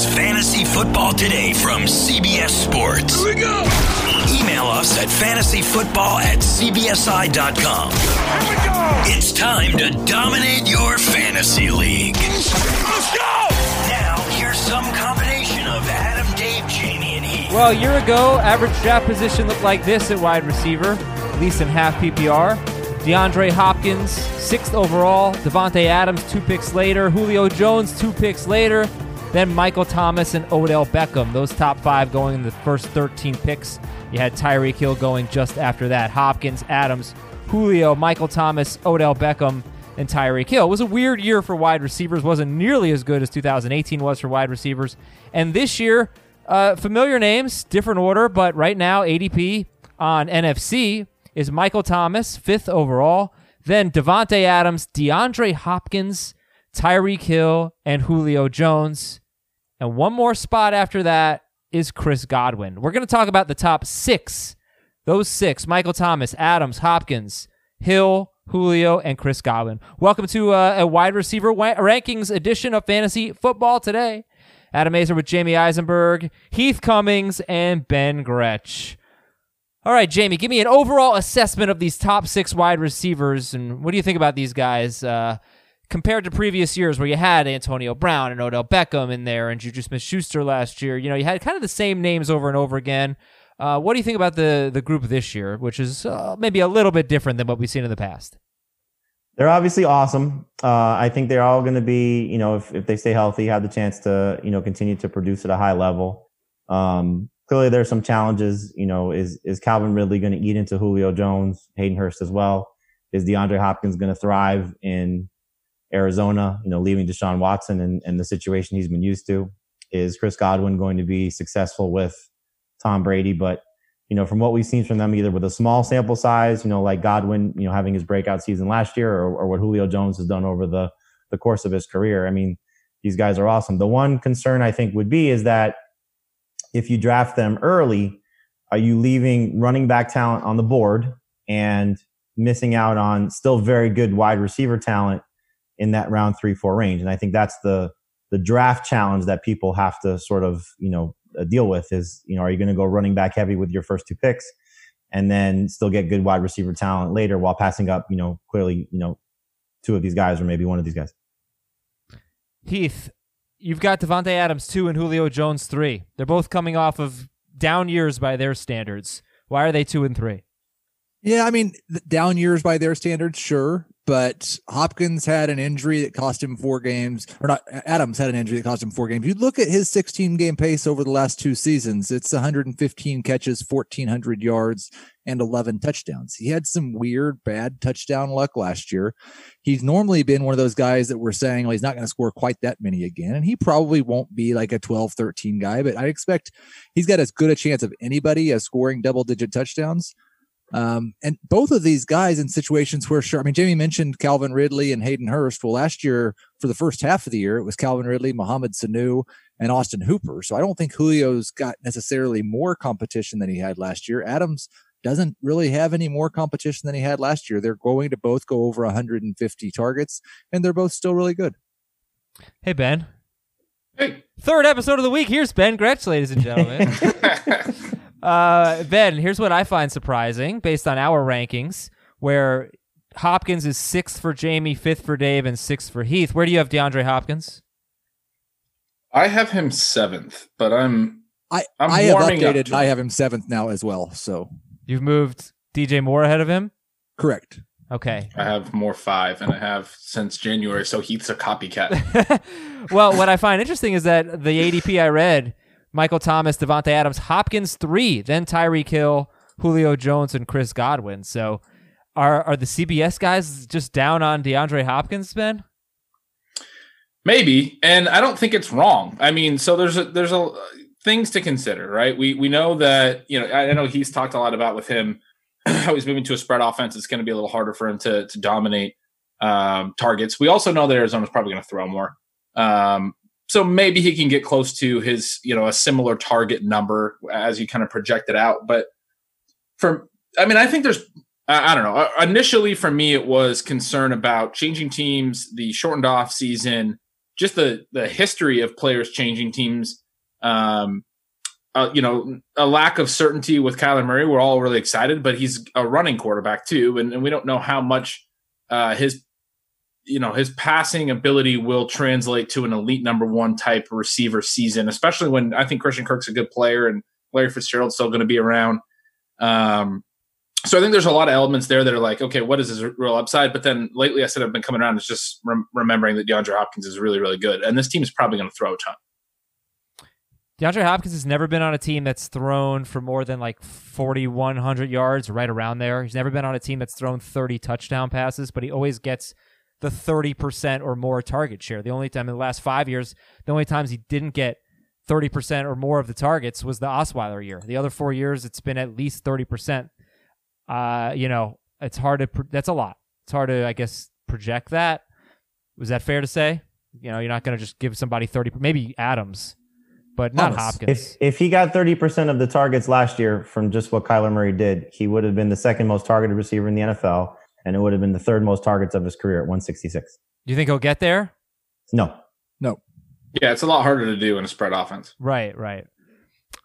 is Fantasy Football Today from CBS Sports. Here we go. Email us at fantasyfootball at cbsi.com. Here we go. It's time to dominate your fantasy league. Let's go. Now, here's some combination of Adam, Dave, Jamey, and Heath. Well, a year ago, average draft position looked like this at wide receiver, at least in half PPR. DeAndre Hopkins, sixth overall. Davante Adams, two picks later. Julio Jones, two picks later. Then Michael Thomas and Odell Beckham. Those top five going in the first 13 picks. You had Tyreek Hill going just after that. Hopkins, Adams, Julio, Michael Thomas, Odell Beckham, and Tyreek Hill. It was a weird year for wide receivers. wasn't nearly as good as 2018 was for wide receivers. And this year, uh, familiar names, different order, but right now ADP on NFC is Michael Thomas, fifth overall. Then Davante Adams, DeAndre Hopkins, Tyreek Hill, and Julio Jones. And one more spot after that is Chris Godwin. We're going to talk about the top six. Those six Michael Thomas, Adams, Hopkins, Hill, Julio, and Chris Godwin. Welcome to uh, a wide receiver wa- rankings edition of Fantasy Football today. Adam Aizer with Jamey Eisenberg, Heath Cummings, and Ben Gretch. All right, Jamey, give me an overall assessment of these top six wide receivers, and what do you think about these guys uh, compared to previous years where you had Antonio Brown and Odell Beckham in there and Juju Smith-Schuster last year? You know, you had kind of the same names over and over again. Uh, what do you think about the the group this year, which is uh, maybe a little bit different than what we've seen in the past? They're obviously awesome. Uh, I think they're all going to be, you know, if, if they stay healthy, have the chance to, you know, continue to produce at a high level. Um, clearly there's some challenges. You know, is is Calvin Ridley going to eat into Julio Jones, Hayden Hurst as well? Is DeAndre Hopkins going to thrive in Arizona? You know, leaving Deshaun Watson and, and the situation he's been used to. Is Chris Godwin going to be successful with Tom Brady? But you know, from what we've seen from them, either with a small sample size, you know, like Godwin, you know, having his breakout season last year, or, or what Julio Jones has done over the the course of his career. I mean, these guys are awesome. The one concern I think would be is that if you draft them early, are you leaving running back talent on the board and missing out on still very good wide receiver talent in that round three, four range? And I think that's the the draft challenge that people have to sort of, you know, uh, deal with is, you know, are you going to go running back heavy with your first two picks and then still get good wide receiver talent later while passing up, you know, clearly, you know, two of these guys or maybe one of these guys? Heath, you've got Davante Adams two and Julio Jones three. They're both coming off of down years by their standards. Why are they two and three? Yeah, I mean, down years by their standards, sure. But Hopkins had an injury that cost him four games, or not. Adams had an injury that cost him four games. You look at his 16 game pace over the last two seasons, it's 115 catches, 1,400 yards, and 11 touchdowns. He had some weird, bad touchdown luck last year. He's normally been one of those guys that we're saying, well, he's not going to score quite that many again. And he probably won't be like a 12, 13 guy, but I expect he's got as good a chance of anybody as scoring double digit touchdowns. Um, and both of these guys in situations where, sure, I mean, Jamey mentioned Calvin Ridley and Hayden Hurst. Well, last year, for the first half of the year, it was Calvin Ridley, Mohamed Sanu, and Austin Hooper. So I don't think Julio's got necessarily more competition than he had last year. Adams doesn't really have any more competition than he had last year. They're going to both go over 150 targets, and they're both still really good. Hey, Ben. Hey. Third episode of the week. Here's Ben Gretch, ladies and gentlemen. uh, ben, here's what I find surprising based on our rankings, where Hopkins is sixth for Jamey, fifth for Dave, and sixth for Heath. Where do you have DeAndre Hopkins? I have him seventh, but I'm I, I'm I have warming up updated and I have him seventh now as well. So You've moved DJ Moore ahead of him? correct. Okay. I have Moore five, and I have since January. So Heath's a copycat. well, what I find interesting is that the ADP I read, Michael Thomas, Davante Adams, Hopkins three, then Tyreek Hill, Julio Jones, and Chris Godwin. So are are the CBS guys just down on DeAndre Hopkins, Ben? Maybe, and I don't think it's wrong. I mean, so there's a, there's a things to consider, right? We we know that you know I know he's talked a lot about with him how he's moving to a spread offense. It's going to be a little harder for him to to dominate um, targets. We also know that Arizona's probably going to throw more, um, so maybe he can get close to his you know a similar target number as you kind of project it out. But for I mean, I think there's I I don't know. Uh, Initially, for me, it was concern about changing teams, the shortened off season, just the the history of players changing teams. Um, uh, you know, a lack of certainty with Kyler Murray. We're all really excited, but he's a running quarterback too, and, and we don't know how much uh, his you know his passing ability will translate to an elite number one type receiver season, especially when I think Christian Kirk's a good player and Larry Fitzgerald's still going to be around. Um, so I think there's a lot of elements there that are like, okay, what is his real upside? But then lately, I said I've been coming around. It's just rem- remembering that DeAndre Hopkins is really, really good, and this team is probably going to throw a ton. DeAndre Hopkins has never been on a team that's thrown for more than like 4,100 yards, right around there. He's never been on a team that's thrown 30 touchdown passes, but he always gets the 30% or more target share. The only time in the last five years, the only times he didn't get 30% or more of the targets was the Osweiler year. The other four years, it's been at least 30%. Uh, you know, it's hard to, pro- that's a lot. It's hard to, I guess, project that. Was that fair to say? You know, you're not going to just give somebody 30, maybe Adams, but not Thomas. Hopkins. If if he got thirty percent of the targets last year from just what Kyler Murray did, he would have been the second most targeted receiver in the NFL, and it would have been the third most targets of his career at one sixty six. Do you think he'll get there? No, No. Yeah, it's a lot harder to do in a spread offense. Right, right.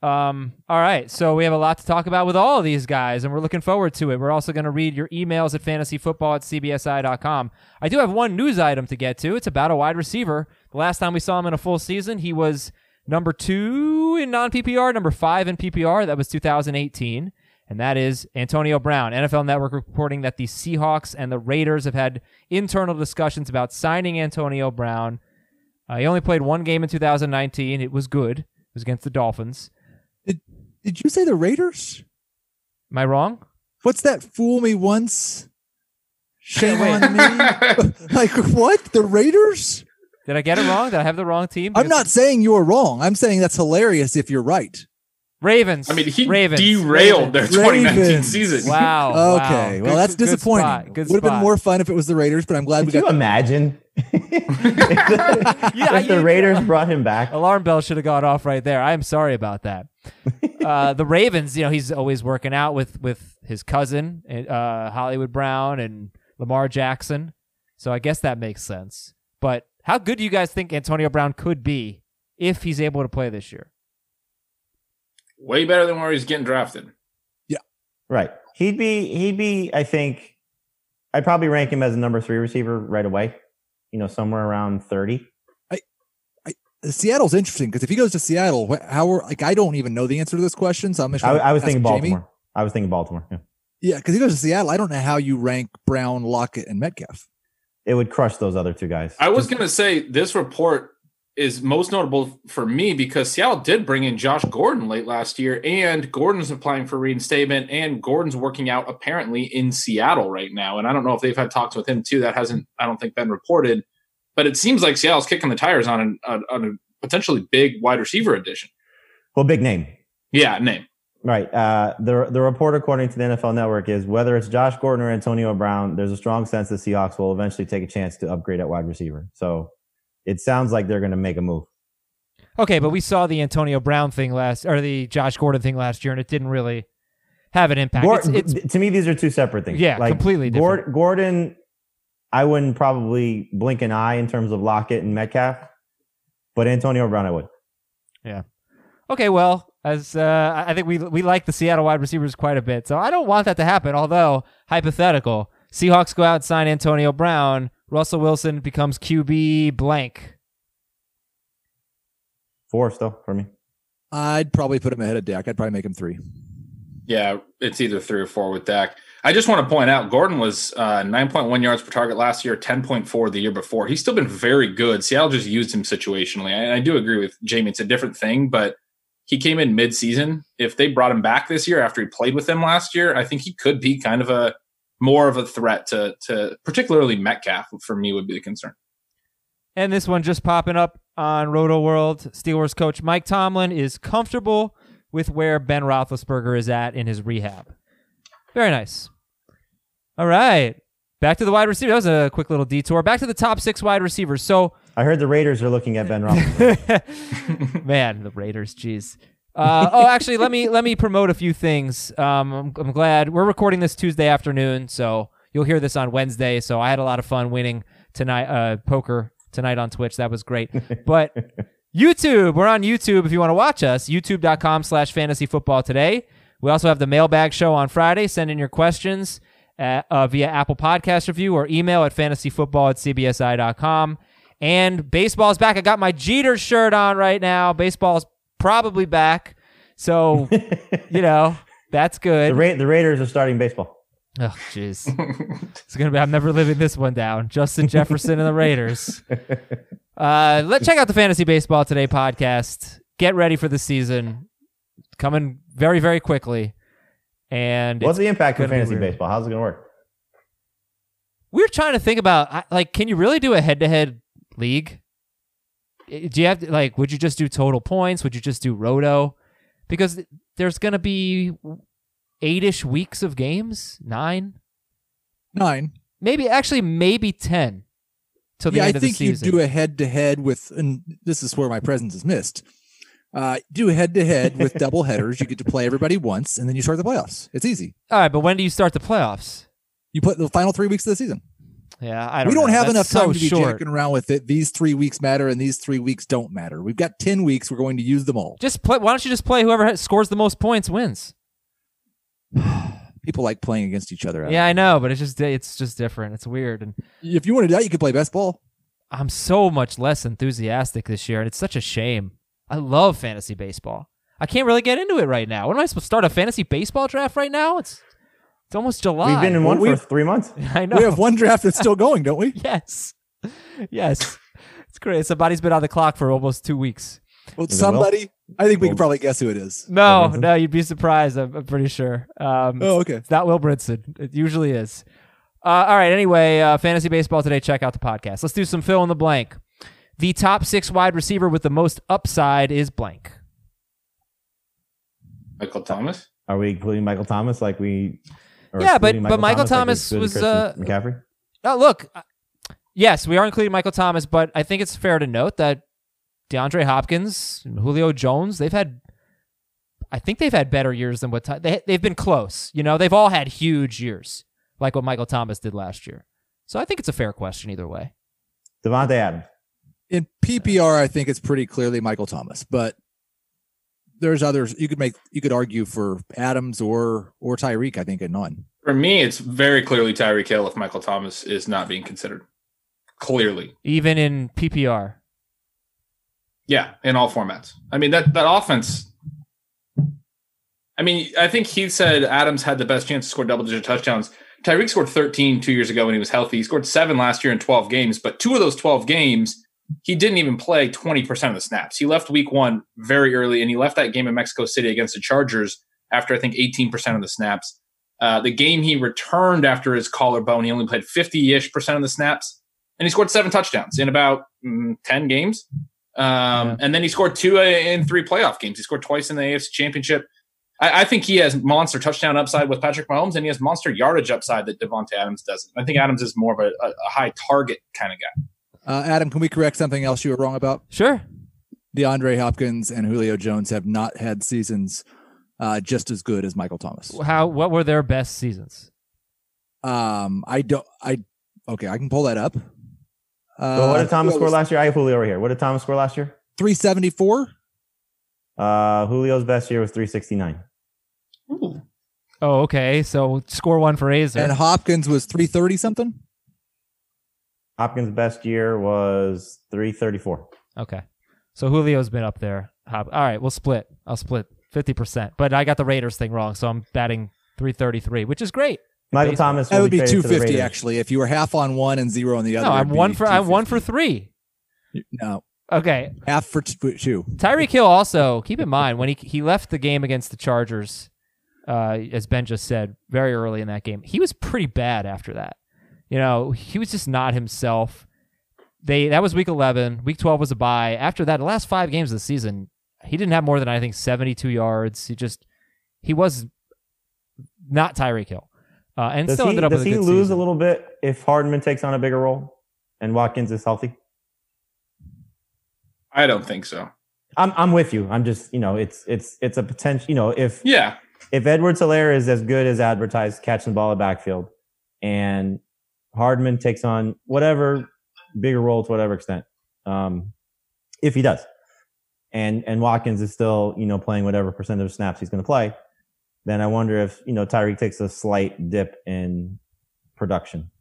Um, all right. So we have a lot to talk about with all of these guys, and we're looking forward to it. We're also going to read your emails at fantasyfootball at cbsi.com. I do have one news item to get to. It's about a wide receiver. The last time we saw him in a full season, he was number two in non PPR, number five in PPR. That was 2018. And that is Antonio Brown. NFL Network reporting that the Seahawks and the Raiders have had internal discussions about signing Antonio Brown. Uh, he only played one game in 2019. It was good. It was against the Dolphins. Did did you say the Raiders? Am I wrong? What's that? Fool me once, shame Wait. on me. like what? The Raiders? Did I get it wrong? Did I have the wrong team? I'm not saying you're wrong. I'm saying that's hilarious if you're right. Ravens. I mean, he Ravens. derailed their Ravens. 2019 Ravens. season. Wow. wow. Okay, well Good- that's good disappointing. spot. Good Would have been more fun if it was the Raiders, but I'm glad Could we you got. imagine Yeah, if the you- Raiders brought him back? Alarm bell should have gone off right there. I am sorry about that. uh, the Ravens, you know, he's always working out with with his cousin, uh, Hollywood Brown and Lamar Jackson. So I guess that makes sense. But how good do you guys think Antonio Brown could be if he's able to play this year? Way better than where he's getting drafted. Yeah. Right. He'd be he'd be I think I'd probably rank him as a number 3 receiver right away. You know, somewhere around 30. I, I Seattle's interesting because if he goes to Seattle, how are like I don't even know the answer to this question, so I'm just. I, I was ask thinking Jamey. Baltimore. I was thinking Baltimore. Yeah. Yeah, because he goes to Seattle. I don't know how you rank Brown, Lockett, and Metcalf. It would crush those other two guys. I was Just- going to say this report is most notable for me because Seattle did bring in Josh Gordon late last year, and Gordon's applying for reinstatement, and Gordon's working out apparently in Seattle right now. And I don't know if they've had talks with him too. That hasn't, I don't think, been reported. But it seems like Seattle's kicking the tires on an, on, on a potentially big wide receiver addition. well, big name. Yeah, name. Right. Uh, the the report, according to the NFL Network, is whether it's Josh Gordon or Antonio Brown, there's a strong sense the Seahawks will eventually take a chance to upgrade at wide receiver. So it sounds like they're going to make a move. Okay, but we saw the Antonio Brown thing last, or the Josh Gordon thing last year, and it didn't really have an impact. Gor- It's- it's- to me, these are two separate things. Yeah, like, completely different. Gordon, I wouldn't probably blink an eye in terms of Lockett and Metcalf, but Antonio Brown, I would. Yeah. Okay, well, as uh, I think we we like the Seattle wide receivers quite a bit, so I don't want that to happen. Although hypothetical, Seahawks go out and sign Antonio Brown, Russell Wilson becomes QB blank. Four still for me. I'd probably put him ahead of Dak. I'd probably make him three. Yeah, it's either three or four with Dak. I just want to point out Gordon was uh, 9.1 yards per target last year, 10.4 the year before. He's still been very good. Seattle just used him situationally. And I do agree with Jamey. It's a different thing, but he came in mid-season. If they brought him back this year after he played with them last year, I think he could be kind of a more of a threat to to particularly Metcalf for me would be the concern. And this one just popping up on Roto World. Steelers coach Mike Tomlin is comfortable with where Ben Roethlisberger is at in his rehab. Very nice. All right. Back to the wide receiver. That was a quick little detour. Back to the top six wide receivers. So, I heard the Raiders are looking at Ben Roethlisberger. man, the Raiders, jeez. Uh, oh, actually, let me let me promote a few things. Um, I'm, I'm glad we're recording this Tuesday afternoon, so you'll hear this on Wednesday. So I had a lot of fun winning tonight, uh, poker tonight on Twitch. That was great. But YouTube, we're on YouTube if you want to watch us. YouTube.com slash fantasy football today. We also have the mailbag show on Friday. Send in your questions at, uh, via Apple Podcast Review or email at fantasyfootball at cbsi.com. And baseball's back. I got my Jeter shirt on right now. Baseball's probably back. So, you know, that's good. The, Ra- the Raiders are starting baseball. Oh, jeez. it's gonna be. I'm never living this one down. Justin Jefferson and the Raiders. Uh, let's check out the Fantasy Baseball Today podcast. Get ready for the season coming very, very quickly. And What's the impact of be fantasy baseball? How's it going to work? we're trying to think about like, can you really do a head-to-head league? I- Do you have to, like? Would you just do total points? Would you just do roto? Because there's gonna be eight-ish weeks of games, nine, Nine. maybe actually maybe ten. Till the yeah, I end of the think you do a head to head with, and this is where my presence is missed. Uh, do a head to head with double headers. You get to play everybody once, and then you start the playoffs. It's easy. All right, but when do you start the playoffs? You put the final three weeks of the season. Yeah, I don't. we don't know. have That's enough time so to be short. jacking around with it. These three weeks matter, and these three weeks don't matter. We've got ten weeks. We're going to use them all. Just play. Why don't you just play? Whoever has- scores the most points wins. People like playing against each other. Adam. Yeah, I know, but it's just it's just different. It's weird, and If you want to do that, you could play best ball. I'm so much less enthusiastic this year, and it's such a shame. I love fantasy baseball. I can't really get into it right now. What am I supposed to start a fantasy baseball draft right now? It's it's almost July. We've been in one Well, for three months. I know. We have one draft that's still going, don't we? yes, yes. It's great. Somebody's been on the clock for almost two weeks. Well, Is somebody. I think we can probably guess who it is. No, no, you'd be surprised. I'm, I'm pretty sure. Um, Oh, okay. It's not Will Brinson. It usually is. Uh, all right. Anyway, uh, fantasy baseball today. Check out the podcast. Let's do some fill in the blank. The top six wide receiver with the most upside is blank. Michael Thomas. Are we including Michael Thomas like we? Or Yeah, but- excluding but Michael like we Thomas excluded was, uh, McCaffrey. Oh, look. uh, Yes, we are including Michael Thomas, but I think it's fair to note that DeAndre Hopkins and Julio Jones, they've had, I think they've had better years than what they they've been close. You know, they've all had huge years, like what Michael Thomas did last year. So I think it's a fair question either way. Davante Adams. In PPR, I think it's pretty clearly Michael Thomas, but there's others you could make. You could argue for Adams or or Tyreek. I think at none. For me, it's very clearly Tyreek Hill if Michael Thomas is not being considered. Clearly. Even in PPR. Yeah, in all formats. I mean that that offense. I mean, I think he said Adams had the best chance to score double digit touchdowns. Tyreek scored 13 two years ago when he was healthy. He scored seven last year in 12 games, but two of those 12 games, he didn't even play 20% of the snaps. He left week one very early, and he left that game in Mexico City against the Chargers after I think 18% of the snaps. Uh, the game he returned after his collarbone, he only played 50 ish percent of the snaps, and he scored seven touchdowns in about mm, 10 games. Um, Yeah. And then he scored two uh, in three playoff games. He scored twice in the AFC Championship. I, I think he has monster touchdown upside with Patrick Mahomes, and he has monster yardage upside that Davante Adams doesn't. I think Adams is more of a, a, a high target kind of guy. Uh, Adam, can we correct something else you were wrong about? Sure. DeAndre Hopkins and Julio Jones have not had seasons uh, just as good as Michael Thomas. How? What were their best seasons? Um, I don't. I okay. I can pull that up. Uh, So what did Thomas score last year? I have Julio over here. What did Thomas score last year? Three seventy four. Uh, Julio's best year was 369. Ooh. Oh, okay. So score one for Aizer. And Hopkins was three thirty something. Hopkins' best year was 334. Okay. So Julio's been up there. Hop- All right, we'll split. I'll split 50%. But I got the Raiders thing wrong, so I'm batting 333, which is great. Michael Baseball. Thomas. That would be traded two to the fifty Raiders. actually. If you were half on one and zero on the other. No, I'm one be for I'm one for 3. No, Okay. half for t- two. Tyreek Hill also, keep in mind when he he left the game against the Chargers uh, as Ben just said, very early in that game. He was pretty bad after that. You know, he was just not himself. They that was week 11. Week 12 was a bye. After that, the last 5 games of the season, he didn't have more than I think 72 yards. He just he was not Tyreek Hill. Uh, and Does still he, ended up does with a he good lose season. a little bit if Hardman takes on a bigger role and Watkins is healthy? I don't think so. I'm I'm with you. I'm just you know it's it's it's a potential. You know if Yeah. if Edwards-Helaire is as good as advertised catching the ball at backfield, and Hardman takes on whatever bigger role to whatever extent, um, if he does. And and Watkins is still you know playing whatever percent of snaps he's going to play. Then I wonder if you know Tyreek takes a slight dip in production.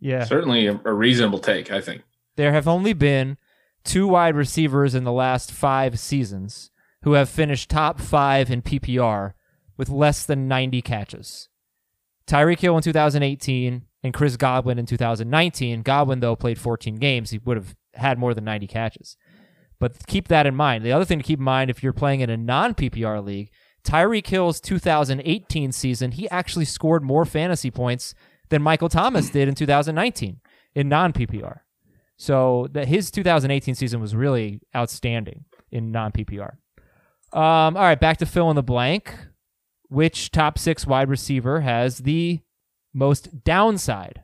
Yeah. Certainly a, a reasonable take, I think. There have only been two wide receivers in the last five seasons who have finished top five in PPR with less than 90 catches. Tyreek Hill in 2018 and Chris Godwin in 2019. Godwin, though, played 14 games. He would have had more than 90 catches. But keep that in mind. The other thing to keep in mind if you're playing in a non PPR league, Tyreek Hill's 2018 season, he actually scored more fantasy points than Michael Thomas did in 2019 in non PPR. So that his 2018 season was really outstanding in non PPR. Um, all right, back to fill in the blank. Which top six wide receiver has the most downside?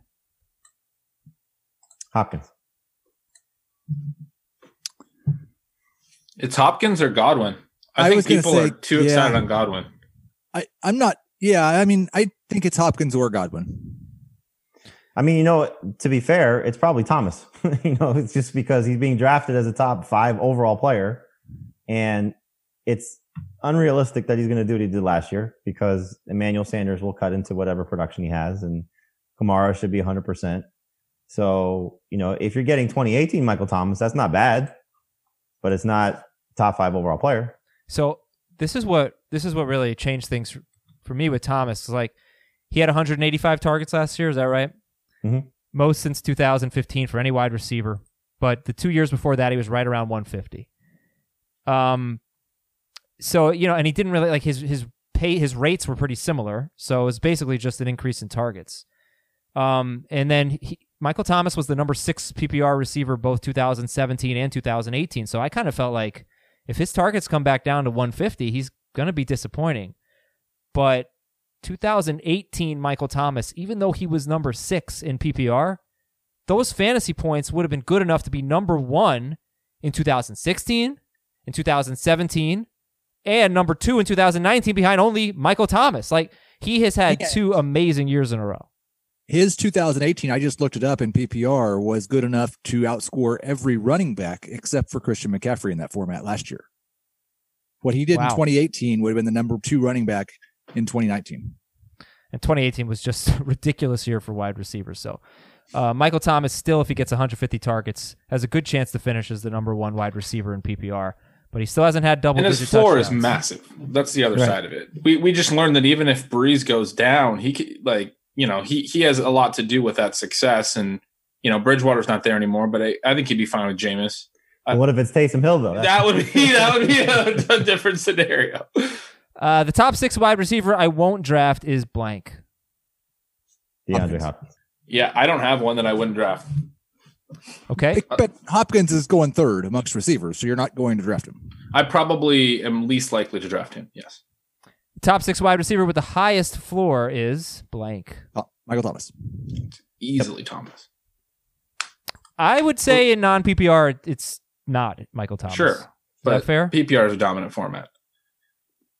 Hopkins. It's Hopkins or Godwin. I, I think people say, are too excited on Godwin. I, I'm not. Yeah, I mean, I think it's Hopkins or Godwin. I mean, you know, to be fair, it's probably Thomas. you know, it's just because he's being drafted as a top five overall player, and it's unrealistic that he's going to do what he did last year because Emmanuel Sanders will cut into whatever production he has, and Kamara should be 100. percent So, you know, if you're getting 2018 Michael Thomas, that's not bad, but it's not top five overall player. So this is what this is what really changed things for, me with Thomas. It's like he had 185 targets last year. Is that right? Mhm. Most since 2015 for any wide receiver. But the two years before that, he was right around 150. Um, so you know, and he didn't really like his his pay his rates were pretty similar. So it was basically just an increase in targets. Um, and then he, Michael Thomas was the number six PPR receiver both 2017 and 2018. So I kind of felt like if his targets come back down to 150, he's going to be disappointing. But 2018 Michael Thomas, even though he was number six in PPR, those fantasy points would have been good enough to be number one in 2016, in 2017, and number two in 2019 behind only Michael Thomas. Like he has had Yeah. two amazing years in a row. His 2018, I just looked it up in PPR, was good enough to outscore every running back except for Christian McCaffrey in that format last year. What he did Wow. in 2018 would have been the number two running back in 2019. And 2018 was just a ridiculous year for wide receivers. So uh, Michael Thomas still, if he gets 150 targets, has a good chance to finish as the number one wide receiver in PPR. But he still hasn't had double And his digit floor is massive. That's the other Right. side of it. We we just learned that even if Brees goes down, he could, like you know he he has a lot to do with that success. And you know Bridgewater's not there anymore, but I, I think he'd be fine with Jameis. But what if it's Taysom Hill though? That's- That would be that would be a, a different scenario. Uh, the top six wide receiver I won't draft is blank. DeAndre Hopkins. Hopkins. Yeah, I don't have one that I wouldn't draft. Okay. But Hopkins is going third amongst receivers, so you're not going to draft him. I probably am least likely to draft him. Yes. Top six wide receiver with the highest floor is blank. Oh, Michael Thomas. Easily Thomas. I would say in non PPR, it's not Michael Thomas. Sure. Is But that fair? PPR is a dominant format.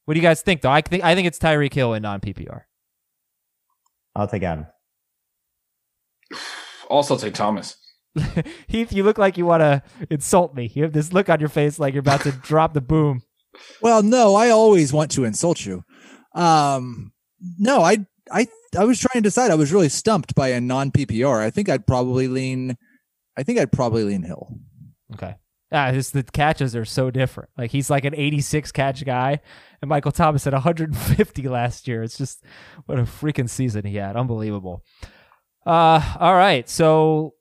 What do you guys think, though? I think I think it's Tyreek Hill in non PPR. I'll take Adam. Also take Thomas. Heath, you look like you want to insult me. You have this look on your face like you're about to drop the boom. Well, no, I always want to insult you. Um, no, I, I, I was trying to decide. I was really stumped by a non PPR. I think I'd probably lean. I think I'd probably lean Hill. Okay. Ah, just the catches are so different. Like he's like an 86 catch guy, and Michael Thomas had 150 last year. It's just what a freaking season he had. Unbelievable. Uh, all right. So,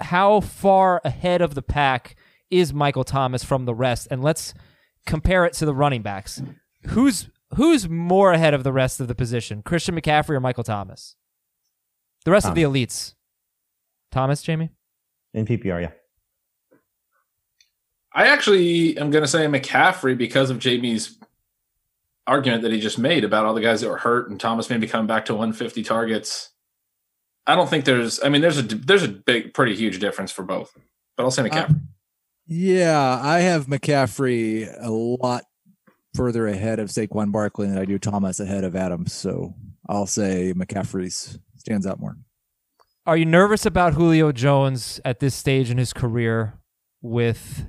how far ahead of the pack is Michael Thomas from the rest? And let's compare it to the running backs. Who's who's more ahead of the rest of the position? Christian McCaffrey or Michael Thomas? The rest of the elites. Thomas, Jamey. In PPR, yeah. I actually am going to say McCaffrey because of Jamey's argument that he just made about all the guys that were hurt and Thomas maybe coming back to 150 targets. I don't think there's. I mean, there's a there's a big, pretty huge difference for both. But I'll say uh, McCaffrey. Yeah, I have McCaffrey a lot further ahead of Saquon Barkley than I do Thomas ahead of Adams. So I'll say McCaffrey's stands out more. Are you nervous about Julio Jones at this stage in his career with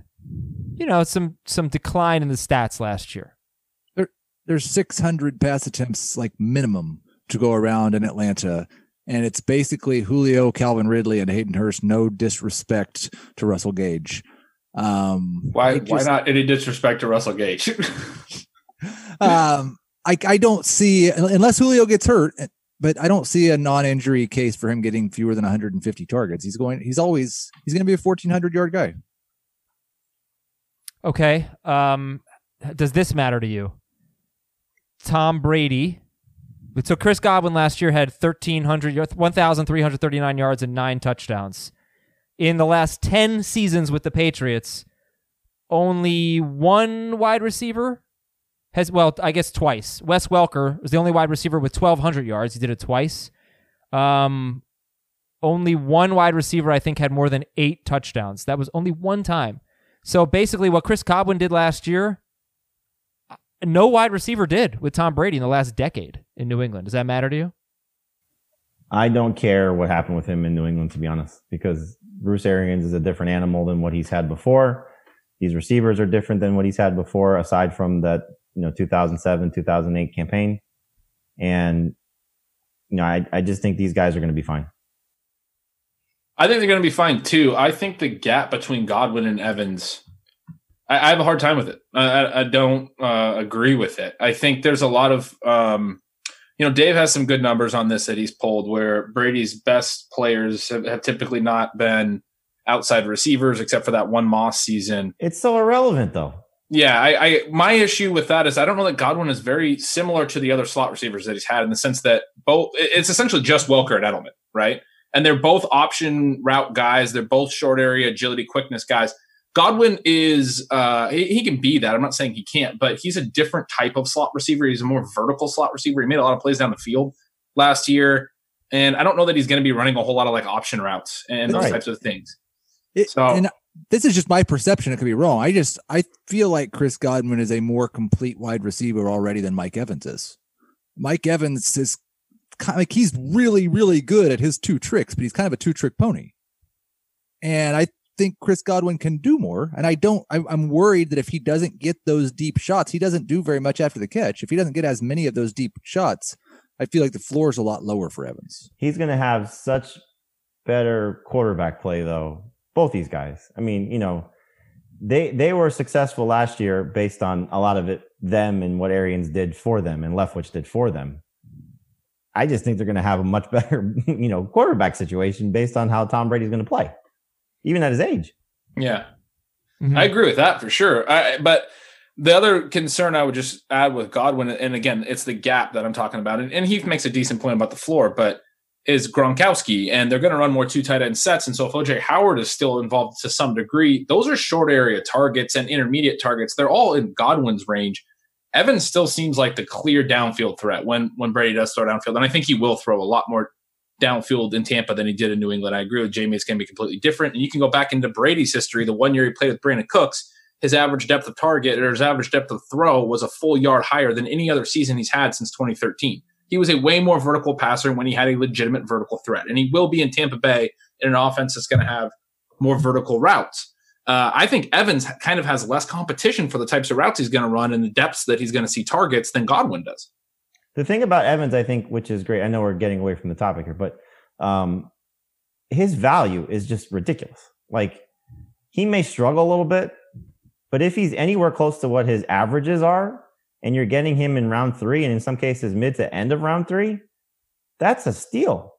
you know some some decline in the stats last year? There, there's 600 pass attempts like minimum to go around in Atlanta, and it's basically Julio, Calvin Ridley, and Hayden Hurst. No disrespect to Russell Gage. Um, Why? it why not any disrespect to Russell Gage? um, I I don't see unless Julio gets hurt, but I don't see a non-injury case for him getting fewer than 150 targets. He's going. He's always. He's going to be a 1400 yard guy. Okay. Um, does this matter to you? Tom Brady. So Chris Godwin last year had 1,300, 1,339 yards and nine touchdowns. In the last 10 seasons with the Patriots, only one wide receiver has, well, I guess twice. Wes Welker was the only wide receiver with 1,200 yards. He did it twice. Um, only one wide receiver, I think, had more than eight touchdowns. That was only one time. So basically, what Chris Godwin did last year, no wide receiver did with Tom Brady in the last decade in New England. Does that matter to you? I don't care what happened with him in New England, to be honest, because Bruce Arians is a different animal than what he's had before. These receivers are different than what he's had before, aside from that, you know, 2007, 2008 campaign. And, you know, I, I just think these guys are going to be fine. I think they're going to be fine too. I think the gap between Godwin and Evans, I, I have a hard time with it. I, I, don't uh, agree with it. I think there's a lot of, um, you know, Dave has some good numbers on this that he's pulled where Brady's best players have, have typically not been outside receivers except for that one Moss season. It's so irrelevant, though. Yeah, I, I my issue with that is I don't know that Godwin is very similar to the other slot receivers that he's had in the sense that both it's essentially just Welker and Edelman, right? And they're both option route guys. They're both short area agility, quickness guys. Godwin is uh he, he can be that. I'm not saying he can't, but he's a different type of slot receiver. He's a more vertical slot receiver. He made a lot of plays down the field last year. And I don't know that he's going to be running a whole lot of like option routes and those Right. types of things. It, So- and this is just my perception. It could be wrong. I just I feel like Chris Godwin is a more complete wide receiver already than Mike Evans is. Mike Evans is kind like he's really really good at his two tricks, but he's kind of a two trick pony. And I think Chris Godwin can do more. And I don't. I, I'm worried that if he doesn't get those deep shots, he doesn't do very much after the catch. If he doesn't get as many of those deep shots, I feel like the floor is a lot lower for Evans. He's going to have such better quarterback play, though. Both these guys. I mean, you know, they they were successful last year based on a lot of it them and what Arians did for them and Leftwich did for them. I just think they're going to have a much better, you know, quarterback situation based on how Tom Brady's going to play, even at his age. Yeah. Mhm. I agree with that for sure. I, but the other concern I would just add with Godwin, and again, it's the gap that I'm talking about. And, and Heath makes a decent point about the floor, but is Gronkowski, and they're going to run more two tight end sets. And so if OJ Howard is still involved to some degree, those are short area targets and intermediate targets. They're all in Godwin's range. Evans still seems like the clear downfield threat when when Brady does throw downfield, and I think he will throw a lot more downfield in Tampa than he did in New England. I agree with Jamey; it's going to be completely different. And you can go back into Brady's history. The one year he played with Brandin Cooks, his average depth of target or his average depth of throw was a full yard higher than any other season he's had since 2013. He was a way more vertical passer when he had a legitimate vertical threat, and he will be in Tampa Bay in an offense that's going to have more vertical routes. Uh, I think Evans kind of has less competition for the types of routes he's going to run and the depths that he's going to see targets than Godwin does. The thing about Evans, I think, which is great. I know we're getting away from the topic here, but um, his value is just ridiculous. Like he may struggle a little bit, but if he's anywhere close to what his averages are, and you're getting him in round three, and in some cases mid to end of round three, that's a steal.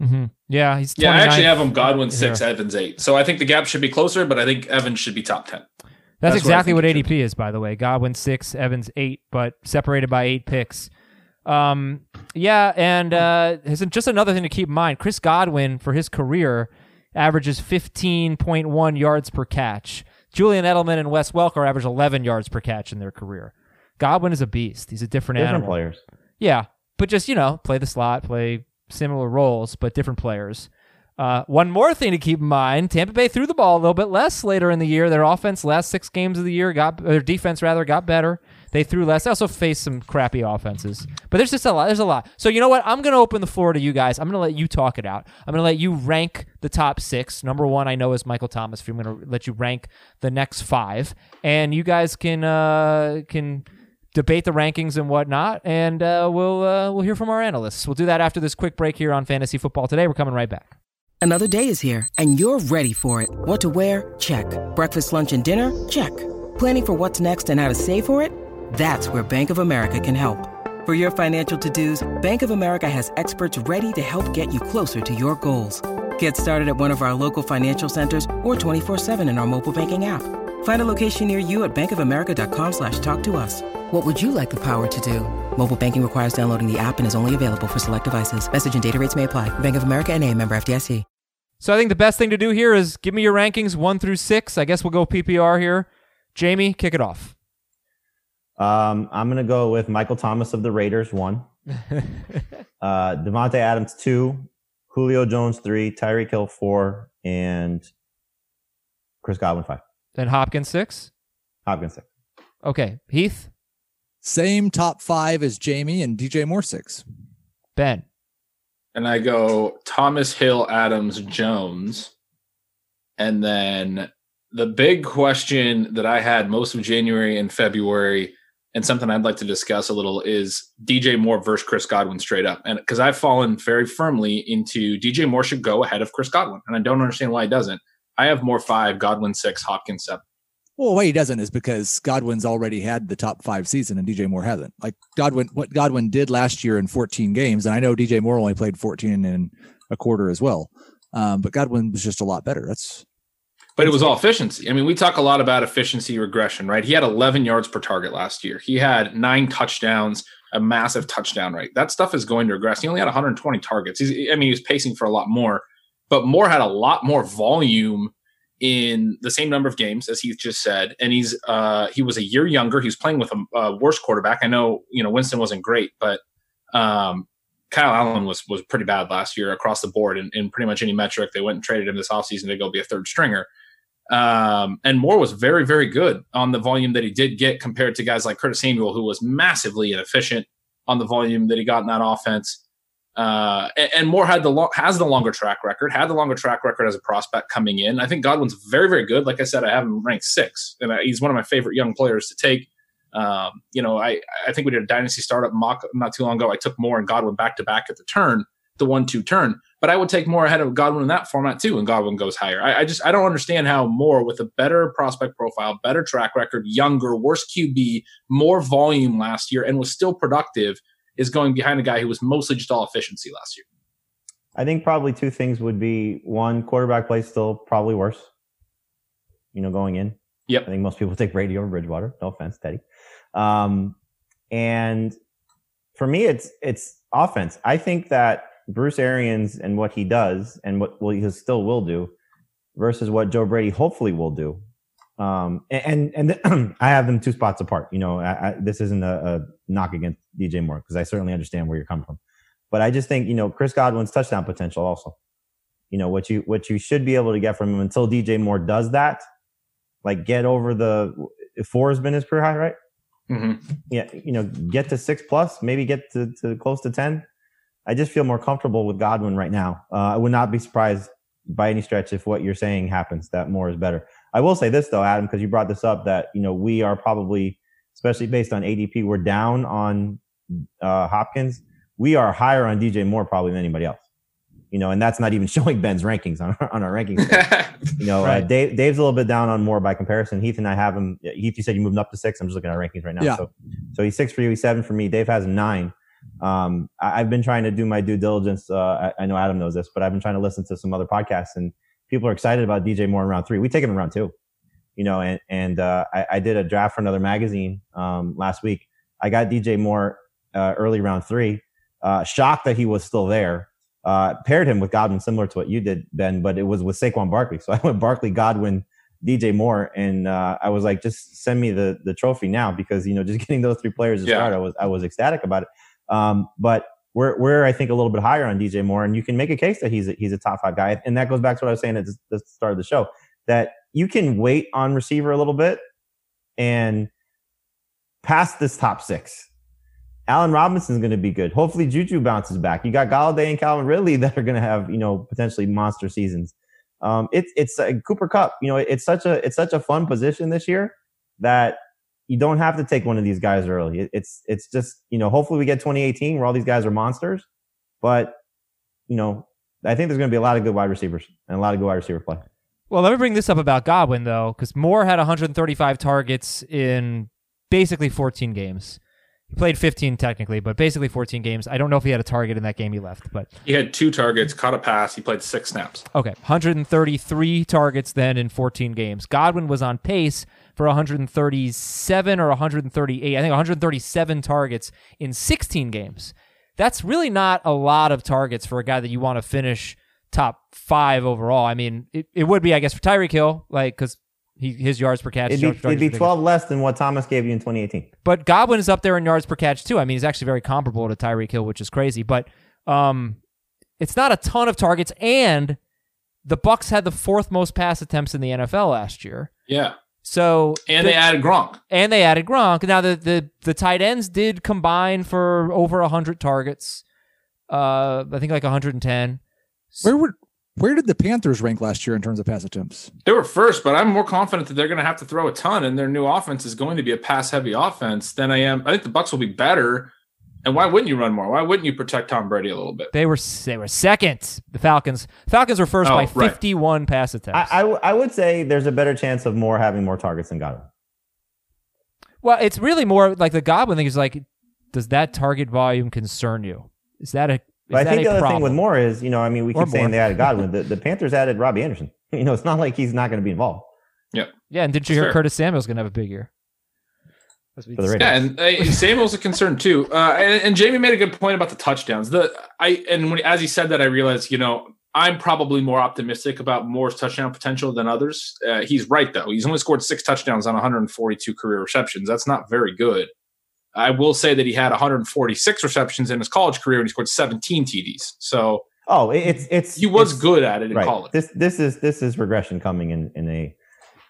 Mhm. Yeah, he's Yeah, I actually have him Godwin six, Yeah. Evans eight. So I think the gap should be closer, but I think Evans should be top ten. That's, That's exactly think what, it should ADP is, by the way. Godwin six, Evans eight, but separated by eight picks. Um, yeah, and uh, just another thing to keep in mind: Chris Godwin for his career averages 15.1 yards per catch. Julian Edelman and Wes Welker average 11 yards per catch in their career. Godwin is a beast. He's a different, Different animal. players. Yeah, but just you know, play the slot, play similar roles, but different players. Uh, one more thing to keep in mind: Tampa Bay threw the ball a little bit less later in the year. Their offense, last six games of the year, got their defense rather got better. They threw less. They also faced some crappy offenses, but there's just a lot. There's a lot. So you know what? I'm gonna open the floor to you guys. I'm gonna let you talk it out. I'm gonna let you rank the top six. Number one, I know is Michael Thomas. I'm gonna let you rank the next five, and you guys can uh, can debate the rankings and whatnot, and uh, we'll uh, we'll hear from our analysts. We'll do that after this quick break here on Fantasy Football Today. We're coming right back. Another day is here, and you're ready for it. What to wear? Check. Breakfast, lunch, and dinner? Check. Planning for what's next and how to save for it? That's where Bank of America can help. For your financial to-dos, Bank of America has experts ready to help get you closer to your goals. Get started at one of our local financial centers or 24-7 in our mobile banking app. Find a location near you at bankofamerica.com slash talk to us. What would you like the power to do? Mobile banking requires downloading the app and is only available for select devices. Message and data rates may apply. Bank of America and a member FDIC. So I think the best thing to do here is give me your rankings one through six. I guess we'll go PPR here. Jamey, kick it off. Um, I'm gonna go with Michael Thomas of the Raiders one, uh, Davante Adams two, Julio Jones three, Tyreek Hill four, and Chris Godwin five. Then Hopkins six. Hopkins six. Okay, Heath, Same top five as Jamey and DJ Moore six. Ben, and I go Thomas Hill, Adams, Jones, and then the big question that I had most of January and February, and something I'd like to discuss a little is DJ Moore versus Chris Godwin straight up, and because I've fallen very firmly into DJ Moore should go ahead of Chris Godwin, and I don't understand why he doesn't. I have Moore five, Godwin six, Hopkins seven. Well, why he doesn't is because Godwin's already had the top five season and DJ Moore hasn't. Like Godwin, what Godwin did last year in 14 games, and I know DJ Moore only played 14 and a quarter as well. Um, but Godwin was just a lot better. That's But it was all efficiency. I mean, we talk a lot about efficiency regression, right? He had 11 yards per target last year. He had nine touchdowns, a massive touchdown rate. That stuff is going to regress. He only had 120 targets. He's, I mean, he was pacing for a lot more, but Moore had a lot more volume in the same number of games as Heath just said, and he's uh, he was a year younger. He was playing with a, a worse quarterback. I know you know Winston wasn't great, but um, Kyle Allen was was pretty bad last year across the board in, in pretty much any metric. They went and traded him this offseason to go be a third stringer. Um, and Moore was very, very good on the volume that he did get compared to guys like Curtis Samuel, who was massively inefficient on the volume that he got in that offense. Uh, and, and Moore had the lo- has the longer track record, had the longer track record as a prospect coming in. I think Godwin's very, very good. Like I said, I have him ranked six, and I, he's one of my favorite young players to take. Um, you know, I I think we did a dynasty startup mock not too long ago. I took Moore and Godwin back to back at the turn, the one two turn. But I would take Moore ahead of Godwin in that format too, and Godwin goes higher. I, I just I don't understand how Moore with a better prospect profile, better track record, younger, worse QB, more volume last year, and was still productive is going behind a guy who was mostly just all efficiency last year. I think probably two things would be one, quarterback play still probably worse. You know, going in. Yep. I think most people take Brady over Bridgewater. No offense, Teddy. Um, and for me, it's it's offense. I think that Bruce Arians and what he does and what well, he still will do versus what Joe Brady hopefully will do. Um, and and, I have them two spots apart. You know, I, I, this isn't a, a, knock against DJ Moore because I certainly understand where you're coming from, but I just think you know Chris Godwin's touchdown potential also. You know what you what you should be able to get from him until DJ Moore does that, like get over the four has been his career high, right? Mm-hmm. Yeah, you know, get to six plus, maybe get to, to close to ten. I just feel more comfortable with Godwin right now. Uh, I would not be surprised by any stretch if what you're saying happens that more is better. I will say this though, Adam, because you brought this up that you know we are probably, especially based on ADP, we're down on uh, Hopkins. We are higher on DJ Moore probably than anybody else. You know, and that's not even showing Ben's rankings on our, on our rankings. you know, Right. uh, Dave, Dave's a little bit down on Moore by comparison. Heath and I have him. Heath, you said you moved him up to six. I'm just looking at our rankings right now. Yeah. So, so he's six for you. He's seven for me. Dave has a nine. Um, I, I've been trying to do my due diligence. Uh, I, I know Adam knows this, but I've been trying to listen to some other podcasts, and people are excited about DJ Moore in round three. We take him in round two, you know, and and uh, I, I did a draft for another magazine um, last week. I got DJ Moore uh, early round three. Uh, shocked that he was still there. Uh, paired him with Godwin, similar to what you did, Ben, but it was with Saquon Barkley. So I went Barkley, Godwin, DJ Moore, and uh, I was like, just send me the the trophy now because you know just getting those three players to Yeah. start, I was I was ecstatic about it. Um, but we're we're I think a little bit higher on DJ Moore, and you can make a case that he's a, he's a top five guy, and that goes back to what I was saying at the start of the show that you can wait on receiver a little bit and past this top six. Allen Robinson's going to be good. Hopefully, Juju bounces back. You got Golladay and Calvin Ridley that are going to have you know potentially monster seasons. Um, it's it's uh, Cooper Kupp. You know, it's such a it's such a fun position this year that you don't have to take one of these guys early. It's it's just you know hopefully we get 2018 where all these guys are monsters, but you know I think there's going to be a lot of good wide receivers and a lot of good wide receiver play. Well, let me bring this up about Godwin though, because Moore had 135 targets in basically 14 games. He played 15 technically, but basically 14 games. I don't know if he had a target in that game he left, but he had two targets, caught a pass. He played six snaps. Okay, 133 targets then in 14 games. Godwin was on pace for 137 or 138. I think 137 targets in 16 games. That's really not a lot of targets for a guy that you want to finish top five overall. I mean, it, it would be, I guess, for Tyreek Hill, like because he, his yards per catch. It'd be, it'd be 12 less than what Thomas gave you in 2018. But Godwin is up there in yards per catch too. I mean, he's actually very comparable to Tyreek Hill, which is crazy. But um, it's not a ton of targets, and the Bucs had the fourth most pass attempts in the NFL last year. Yeah. So and the, they added Gronk, and they added Gronk. Now the the the tight ends did combine for over hundred targets. Uh, I think like 110. Where would where did the Panthers rank last year in terms of pass attempts? They were first, but I'm more confident that they're going to have to throw a ton, and their new offense is going to be a pass heavy offense than I am. I think the Bucs will be better, and why wouldn't you run more? Why wouldn't you protect Tom Brady a little bit? They were they were second. The Falcons Falcons were first oh, by 51 right. pass attempts. I, I, I would say there's a better chance of Moore having more targets than Godwin. Well, it's really more like the Godwin thing is like, does that target volume concern you? Is that a but I think the other problem? thing with Moore is, you know, I mean, we keep saying they added Godwin. the, the Panthers added Robbie Anderson. You know, it's not like he's not going to be involved. Yeah. Yeah. And didn't you hear Curtis Samuel's going to have a big year? Yeah, and uh, Samuel's a concern too. Uh, and, and, Jamey made a good point about the touchdowns. The I and when as he said that, I realized you know I'm probably more optimistic about Moore's touchdown potential than others. Uh, he's right though. He's only scored six touchdowns on 142 career receptions. That's not very good. I will say that he had 146 receptions in his college career and he scored 17 TDs. So oh, it's it's he was it's, good at it in right. college. This this is this is regression coming in in a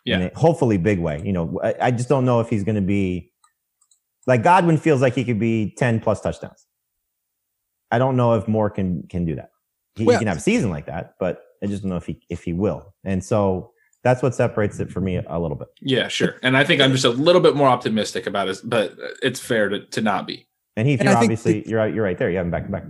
yeah. in a hopefully big way. You know, I, I just don't know if he's going to be like Godwin feels like he could be 10 plus touchdowns. I don't know if Moore can can do that. He, well, he can have a season like that, but I just don't know if he if he will. And so that's what separates it for me a little bit. Yeah, sure. And I think I'm just a little bit more optimistic about it, but it's fair to, to not be. And Heath, and you're obviously the, you're right. You're right there. You have him back to back.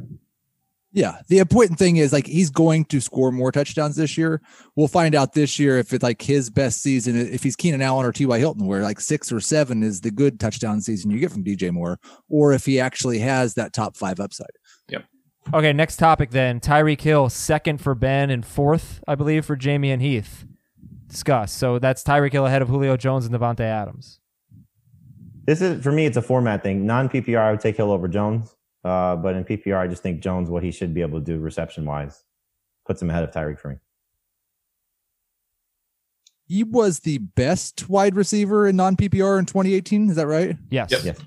Yeah, the important thing is like he's going to score more touchdowns this year. We'll find out this year if it's like his best season, if he's Keenan Allen or T.Y. Hilton, where like six or seven is the good touchdown season you get from DJ Moore, or if he actually has that top five upside. Yep. Okay, next topic then. Tyreek Hill, second for Ben and fourth, I believe, for Jamey and Heath. Discuss. So that's Tyreek Hill ahead of Julio Jones and Davante Adams. This is for me. It's a format thing. Non PPR, I would take Hill over Jones. Uh, but in PPR, I just think Jones, what he should be able to do reception wise, puts him ahead of Tyreek for me. He was the best wide receiver in non PPR in 2018. Is that right? Yes. Yep. Yes.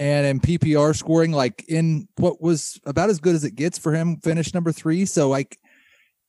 And in PPR scoring, like in what was about as good as it gets for him, finished number three. So, like,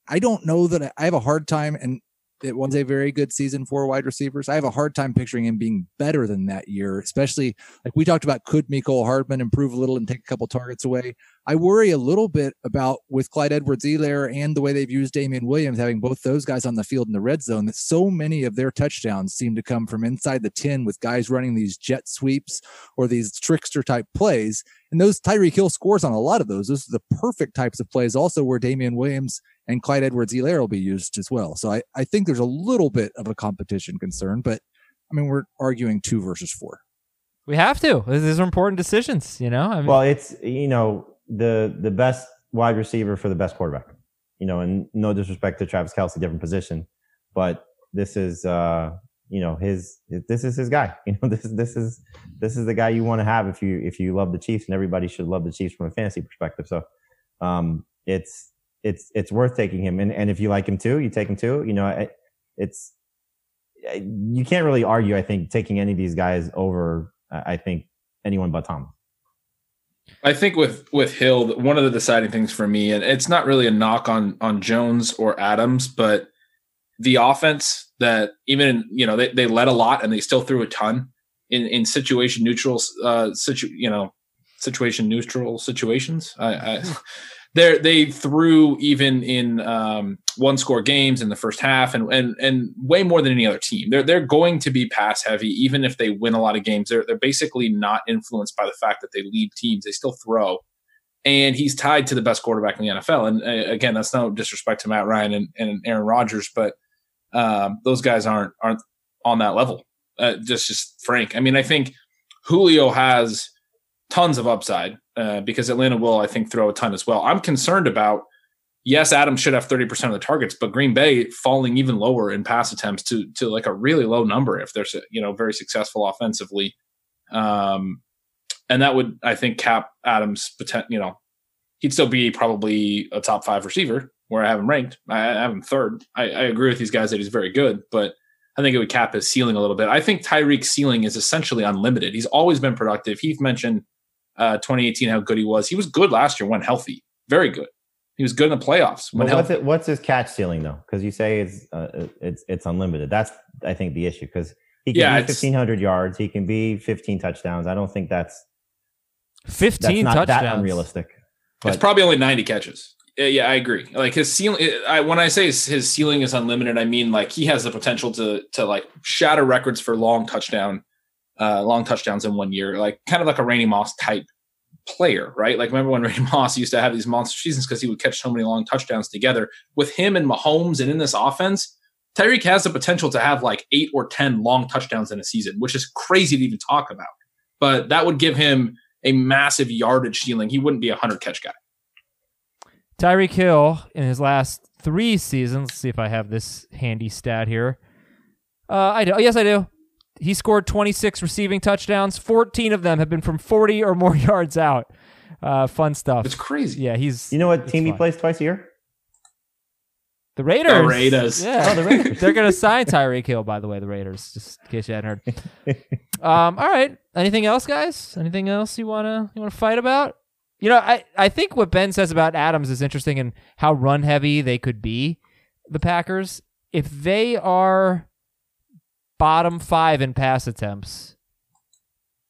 I don't know that I have a hard time, and it was a very good season for wide receivers. I have a hard time picturing him being better than that year, especially like we talked about. Could Mecole Hardman improve a little and take a couple targets away? I worry a little bit about with Clyde Edwards-Helaire and the way they've used Damien Williams, having both those guys on the field in the red zone, that so many of their touchdowns seem to come from inside the 10 with guys running these jet sweeps or these trickster type plays. And those Tyreek Hill scores on a lot of those. Those are the perfect types of plays also where Damien Williams and Clyde Edwards-Helaire will be used as well. So I, I think there's a little bit of a competition concern, but I mean, we're arguing two versus four. We have to. These are important decisions, you know. I mean, well, it's you know the the best wide receiver for the best quarterback. You know, and no disrespect to Travis Kelce, different position, but this is uh, you know his this is his guy. You know, this this is this is the guy you want to have if you if you love the Chiefs, and everybody should love the Chiefs from a fantasy perspective. So, um, it's it's it's worth taking him. And and if you like him too, you take him too. You know, it's you can't really argue. I think taking any of these guys over. I think anyone but Tom. I think with with Hill, one of the deciding things for me, and it's not really a knock on on Jones or Adams, but the offense that even you know they, they led a lot and they still threw a ton in in situation neutral uh situ you know situation neutral situations. I, I they they threw even in um, one score games in the first half and and and way more than any other team. They're they're going to be pass heavy even if they win a lot of games. They're they're basically not influenced by the fact that they lead teams. They still throw. And he's tied to the best quarterback in the NFL. And uh, again, that's no disrespect to Matt Ryan and, and Aaron Rodgers, but um, those guys aren't aren't on that level. Uh, just just frank. I mean, I think Julio has tons of upside uh, because Atlanta will, I think, throw a ton as well. I'm concerned about. Yes, Adams should have 30% of the targets, but Green Bay falling even lower in pass attempts to to like a really low number if they're you know very successful offensively. Um, and that would I think cap Adams. You know, he'd still be probably a top five receiver where I have him ranked. I, have him third. I, I, agree with these guys that he's very good, but I think it would cap his ceiling a little bit. I think Tyreek's ceiling is essentially unlimited. He's always been productive. Heath mentioned uh, 2018 how good he was. He was good last year when healthy, very good. He was good in the playoffs. When what's, it, what's his catch ceiling though? Because you say it's uh, it's it's unlimited. That's I think the issue because he can yeah, be 1500 yards. He can be 15 touchdowns. I don't think that's 15 that's not touchdowns. that unrealistic. But, it's probably only 90 catches. Yeah, I agree. Like his ceiling, I, when I say his ceiling is unlimited, I mean like he has the potential to to like shatter records for long touchdown, uh, long touchdowns in one year, like kind of like a Randy Moss type player, right? Like remember when Randy Moss used to have these monster seasons because he would catch so many long touchdowns together. With him and Mahomes and in this offense, Tyreek has the potential to have like eight or ten long touchdowns in a season, which is crazy to even talk about. But that would give him a massive yardage ceiling. He wouldn't be a hundred catch guy. Tyreek Hill in his last three seasons. Let's see if I have this handy stat here. Uh, I do. Yes, I do. He scored 26 receiving touchdowns. 14 of them have been from 40 or more yards out. Uh, fun stuff. It's crazy. Yeah, he's. You know what team fun. he plays twice a year? The Raiders. The Raiders. Yeah, oh, the Raiders. They're going to sign Tyreek Hill, by the way. The Raiders, just in case you hadn't heard. um. All right. Anything else, guys? Anything else you wanna you wanna fight about? You know, I, I think what Ben says about Adams is interesting and how run heavy they could be, the Packers. If they are bottom five in pass attempts,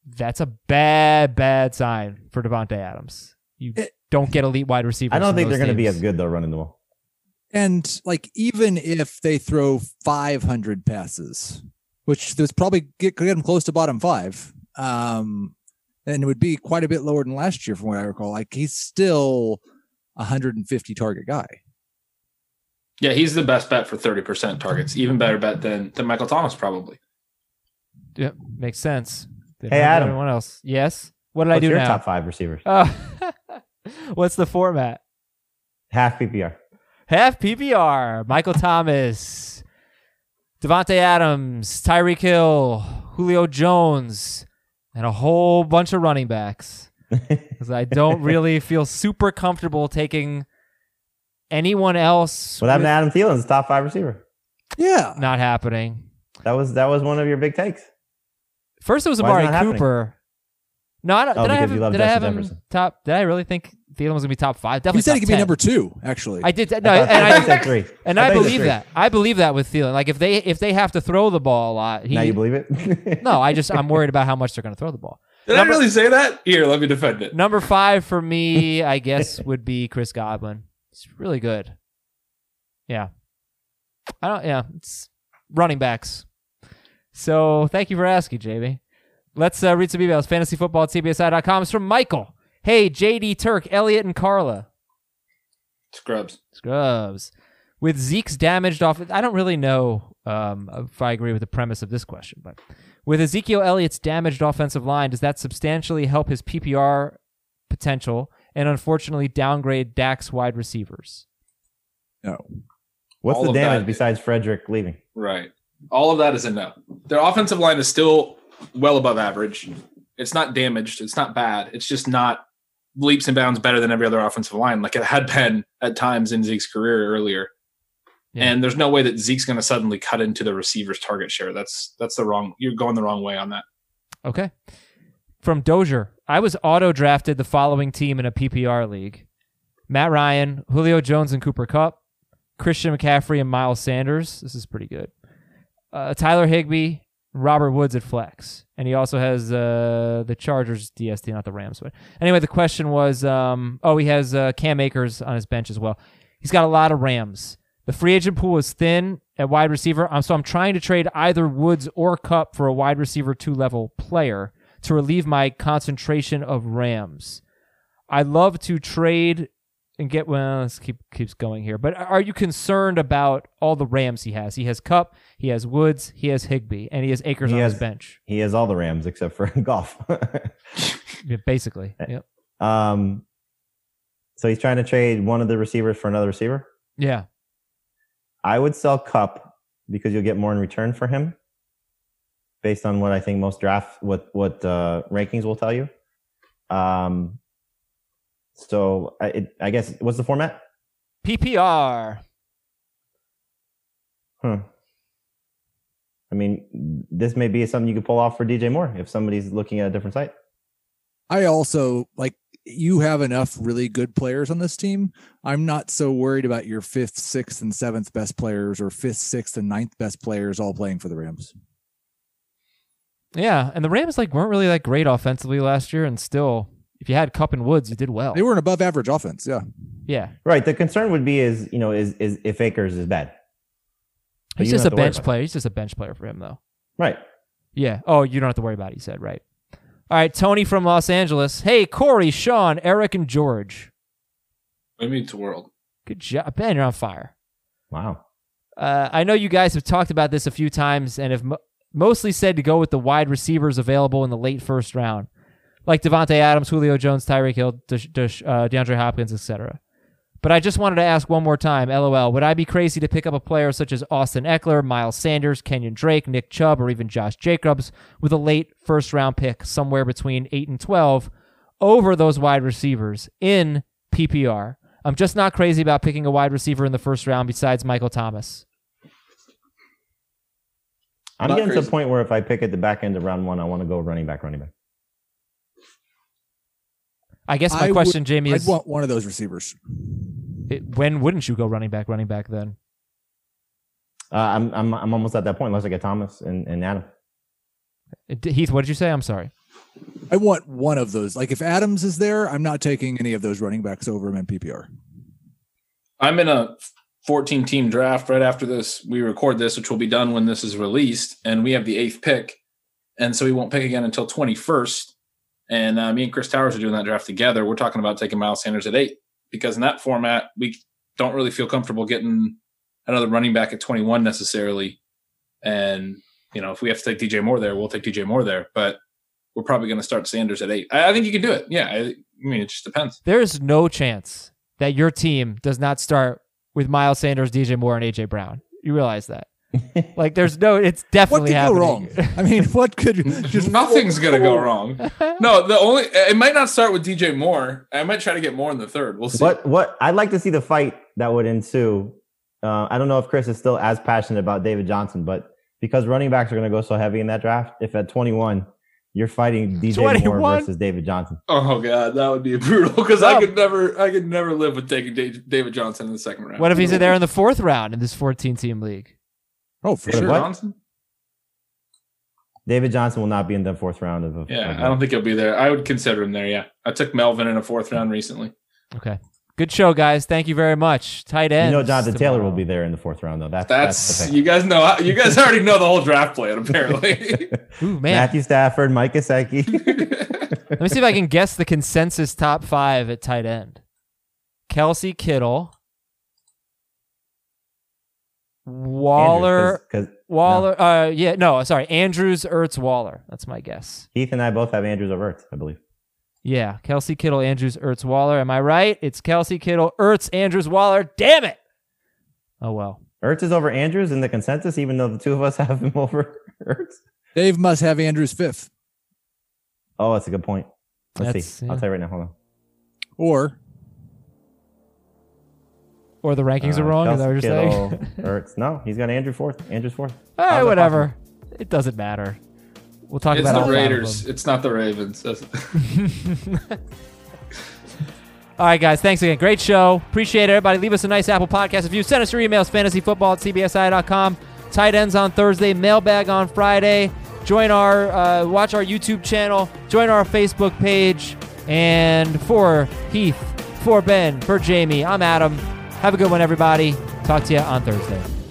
that's a bad, bad sign for Davante Adams. You it, don't get elite wide receivers. I don't think they're going to be as good though running the ball. And like even if they throw 500 passes, which there's probably get, get them close to bottom five, um, and it would be quite a bit lower than last year, from what I recall. Like he's still a 150 target guy. Yeah, he's the best bet for 30% targets. Even better bet than than Michael Thomas, probably. Yeah, makes sense. Didn't hey, Adam. Anyone else? Yes. What did What's I do your now? top five receivers. Uh, what's the format? Half PPR. Half PPR. Michael Thomas, Davante Adams, Tyreek Hill, Julio Jones, and a whole bunch of running backs because I don't really feel super comfortable taking anyone else. Well, having Adam Thielen's top five receiver. Yeah, not happening. That was that was one of your big takes. First, it was Amari Cooper. No, I don't, oh, did I have him, did I have him top? Did I really think Thielen was gonna be top five? Definitely. He said he could 10. be number two. Actually, I did. No, I thought, and I, I said three. And I, I believe that. I believe that with Thielen. Like if they if they have to throw the ball a lot, he, now you believe it. no, I just I'm worried about how much they're gonna throw the ball. Did number, I really say that? Here, let me defend it. Number five for me, I guess, would be Chris Godwin. It's really good. Yeah, I don't. Yeah, it's running backs. So thank you for asking, JB. Let's uh, read some emails. Fantasy football at CBSI.com. It's from Michael. Hey, JD Turk, Elliot, and Carla. Scrubs. Scrubs. With Zeke's damaged off, I don't really know um, if I agree with the premise of this question, but with Ezekiel Elliott's damaged offensive line, does that substantially help his PPR potential and unfortunately downgrade Dak's wide receivers? No. What's All the damage that, besides Frederick leaving? Right. All of that is a no. Their offensive line is still well above average. It's not damaged. It's not bad. It's just not leaps and bounds better than every other offensive line, like it had been at times in Zeke's career earlier. Yeah. And there's no way that Zeke's going to suddenly cut into the receiver's target share. That's that's the wrong. You're going the wrong way on that. Okay. From Dozier. I was auto drafted the following team in a PPR league: Matt Ryan, Julio Jones, and Cooper Kupp, Christian McCaffrey, and Miles Sanders. This is pretty good. Uh, Tyler Higbee, Robert Woods at flex, and he also has uh, the Chargers DST, not the Rams. But anyway, the question was, um, oh, he has uh, Cam Akers on his bench as well. He's got a lot of Rams. The free agent pool is thin at wide receiver, um, so I'm trying to trade either Woods or Kupp for a wide receiver two level player to relieve my concentration of Rams. I love to trade and get well. Let's keep keeps going here. But are you concerned about all the Rams he has? He has Kupp, he has Woods, he has Higbee, and he has Akers He on has- his bench. He has all the Rams except for golf. Yeah, basically, yep. um, so he's trying to trade one of the receivers for another receiver. yeah. I would sell Kupp because you'll get more in return for him, based on what I think most draft what what uh, rankings will tell you. Um, so I, it, I guess what's the format? PPR. Huh. I mean, this may be something you could pull off for DJ Moore if somebody's looking at a different site. I also like you have enough really good players on this team. I'm not so worried about your fifth, sixth, and seventh best players or fifth, sixth, and ninth best players all playing for the Rams. Yeah, and the Rams like weren't really that great offensively last year, and still, if you had Kupp and Woods, you did well. They were an above average offense. Yeah. yeah, Right. The concern would be is you know is is if Akers is bad. But he's just a bench player. He's just a bench player for him, though. Right. Yeah. Oh, you don't have to worry about it. You said right. All right, Tony from Los Angeles. Hey, Corey, Sean, Eric, and George. What means the world? Good job, Ben. You're on fire. Wow. Uh, I know you guys have talked about this a few times and have mo- mostly said to go with the wide receivers available in the late first round, like Davante Adams, Julio Jones, Tyreek Hill, Desh- Desh- uh, DeAndre Hopkins, etc. But I just wanted to ask one more time, LOL, would I be crazy to pick up a player such as Austin Ekeler, Miles Sanders, Kenyon Drake, Nick Chubb, or even Josh Jacobs with a late first round pick somewhere between 8 and 12 over those wide receivers in PPR? I'm just not crazy about picking a wide receiver in the first round besides Michael Thomas. I'm Not getting to the point where if I pick at the back end of round one, I want to go running back, running back. I guess my I would- question, Jamey, is I'd want one of those receivers. it- when wouldn't you go running back, running back then? Uh, I'm I'm I'm almost at that point unless I get Thomas and, and Adam. Uh, Heath, what did you say? I'm sorry. I want one of those. Like if Adams is there, I'm not taking any of those running backs over him in PPR. I'm in a 14 team draft right after this. We record this, which will be done when this is released, and we have the eighth pick, and so we won't pick again until 21st. And uh, me and Chris Towers are doing that draft together. We're talking about taking Miles Sanders at eight because in that format we don't really feel comfortable getting another running back at 21 necessarily. And you know, if we have to take DJ Moore there, we'll take DJ Moore there. But we're probably going to start Sanders at eight. I, I think you can do it. Yeah, I, I mean, it just depends. There is no chance that your team does not start with Miles Sanders, DJ Moore, and AJ Brown. You realize that? like, there's no. It's definitely What definitely could go wrong? I mean, what could just Nothing's gonna go wrong. No, the only it might not start with DJ Moore. I might try to get Moore in the third. We'll see. What what I'd like to see the fight that would ensue. Uh, I don't know if Chris is still as passionate about David Johnson, but because running backs are going to go so heavy in that draft, if at 21 you're fighting DJ 21? Moore versus David Johnson, Oh god, that would be brutal because I could never, I could never live with taking David Johnson in the second round. What if he's there in the fourth round in this 14 team league? Oh, for What? sure. What? Johnson? David Johnson will not be in the fourth round of. of Yeah, of- I don't think he'll be there. I would consider him there. Yeah, I took Melvin in a fourth round recently. Okay. Good show, guys. Thank you very much. Tight end. You end. know, Jonathan Taylor will be there in the fourth round, though. That's that's, That's you guys know. You guys already know the whole draft plan. Apparently, Ooh, man. Matthew Stafford, Mike Gesicki. Let me see if I can guess the consensus top five at tight end. Kelce Kittle. Waller. because Waller. Uh, yeah, no, sorry. Andrews, Ertz, Waller. That's my guess. Heath and I both have Andrews over Ertz, I believe. Yeah, Kelce Kittle, Andrews, Ertz, Waller. Am I right? It's Kelce Kittle, Ertz, Andrews, Waller. Damn it! Oh well. Ertz is over Andrews in the consensus, even though the two of us have him over Ertz. Dave must have Andrews fifth. Oh, that's a good point. Let's That's- see. yeah. I'll tell you right now. Hold on. Or Or the rankings are Uh, wrong. Is that what you're Kelce saying? Ertz. No, he's got Andrew fourth. Andrews fourth. All How's right, that whatever. It doesn't matter. We'll talk It's about the all five of Raiders. It's not the Ravens. All right, guys. Thanks again. Great show. Appreciate it, everybody. Leave us a nice Apple Podcast review. Send us your emails, fantasyfootball at cbsi.com. Tight ends on Thursday, mailbag on Friday. Join our, uh, watch our YouTube channel. Join our Facebook page. And for Heath, for Ben, for Jamey, I'm Adam. Have a good one, everybody. Talk to you on Thursday.